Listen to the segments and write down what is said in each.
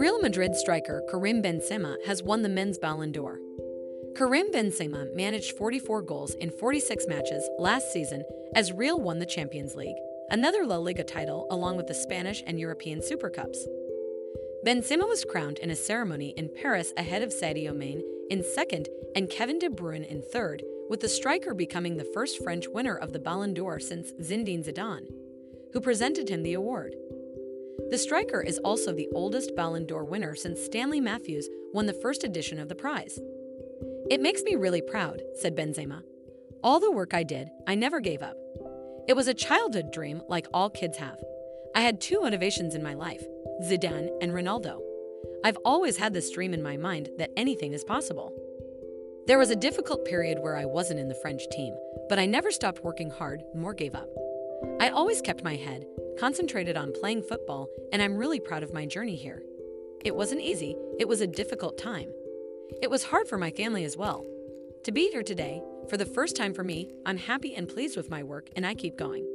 Real Madrid striker Karim Benzema has won the men's Ballon d'Or. Karim Benzema managed 44 goals in 46 matches last season as Real won the Champions League, another La Liga title along with the Spanish and European Super Cups. Benzema was crowned in a ceremony in Paris ahead of Sadio Mane in second and Kevin De Bruyne in third, with the striker becoming the first French winner of the Ballon d'Or since Zinedine Zidane, who presented him the award. The striker is also the oldest Ballon d'Or winner since Stanley Matthews won the first edition of the prize. It makes me really proud, said Benzema. All the work I did, I never gave up. It was a childhood dream like all kids have. I had two motivations in my life Zidane and Ronaldo. I've always had this dream in my mind that anything is possible. There was a difficult period where I wasn't in the French team, but I never stopped working hard nor gave up. I always kept my head, concentrated on playing football, and I'm really proud of my journey here. It wasn't easy, it was a difficult time. It was hard for my family as well. To be here today, for the first time for me, I'm happy and pleased with my work and I keep going.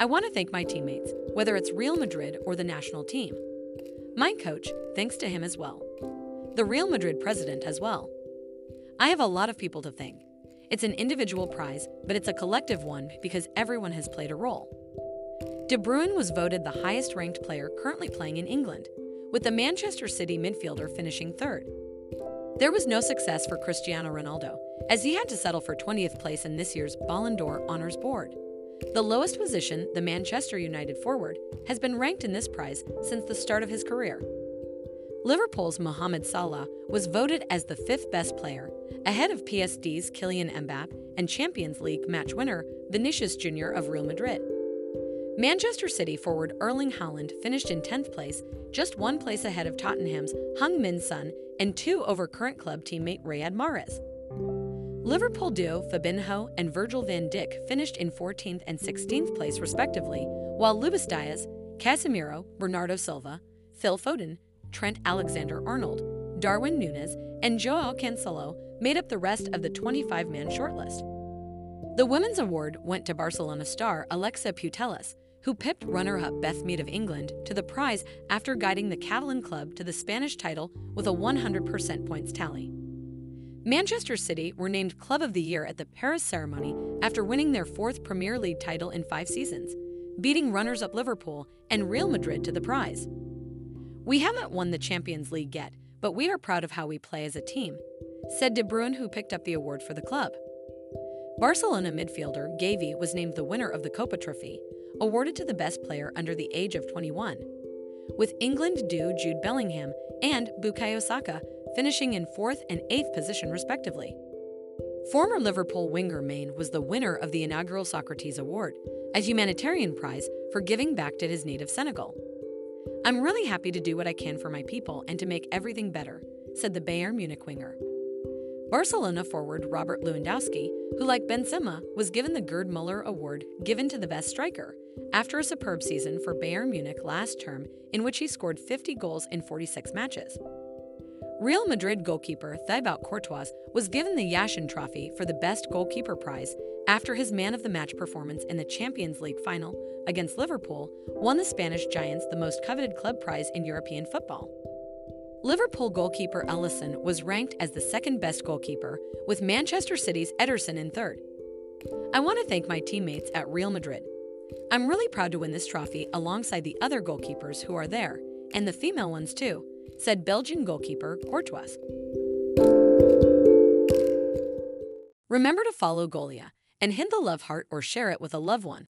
I want to thank my teammates, whether it's Real Madrid or the national team. My coach, thanks to him as well. The Real Madrid president as well. I have a lot of people to thank. It's an individual prize, but it's a collective one because everyone has played a role. De Bruyne was voted the highest ranked player currently playing in England, with the Manchester City midfielder finishing third. There was no success for Cristiano Ronaldo, as he had to settle for 20th place in this year's Ballon d'Or Honours Board. The lowest position, the Manchester United forward, has been ranked in this prize since the start of his career. Liverpool's Mohamed Salah was voted as the fifth best player, ahead of PSG's Kylian Mbappe and Champions League match winner Vinicius Jr. of Real Madrid. Manchester City forward Erling Haaland finished in 10th place, just one place ahead of Tottenham's Heung Min Son and two over current club teammate Riyad Mahrez. Liverpool duo Fabinho and Virgil van Dijk finished in 14th and 16th place respectively, while Luis Diaz, Casemiro, Bernardo Silva, Phil Foden, Trent Alexander Arnold, Darwin Nunez, and Joao Cancelo made up the rest of the 25 man shortlist. The Women's Award went to Barcelona star Alexia Putellas, who pipped runner up Beth Mead of England to the prize after guiding the Catalan club to the Spanish title with a 100% points tally. Manchester City were named Club of the Year at the Paris ceremony after winning their fourth Premier League title in five seasons, beating runners up Liverpool and Real Madrid to the prize. We haven't won the Champions League yet, but we are proud of how we play as a team, said De Bruyne, who picked up the award for the club. Barcelona midfielder Gavi was named the winner of the Kopa Trophy, awarded to the best player under the age of 21, with England duo Jude Bellingham and Bukayo Saka finishing in fourth and eighth position respectively. Former Liverpool winger Mane was the winner of the inaugural Socrates Award, a humanitarian prize for giving back to his native Senegal. I'm really happy to do what I can for my people and to make everything better, said the Bayern Munich winger. Barcelona forward Robert Lewandowski, who like Benzema was given the Gerd Muller Award given to the best striker after a superb season for Bayern Munich last term in which he scored 50 goals in 46 matches. Real Madrid goalkeeper Thibaut Courtois was given the Yashin Trophy for the best goalkeeper prize after his man of the match performance in the Champions League final against Liverpool won the Spanish Giants the most coveted club prize in European football. Liverpool goalkeeper Alisson was ranked as the second best goalkeeper, with Manchester City's Ederson in third. I want to thank my teammates at Real Madrid. I'm really proud to win this trophy alongside the other goalkeepers who are there, and the female ones too, said Belgian goalkeeper Courtois. Remember to follow Golia and hit the love heart or share it with a loved one.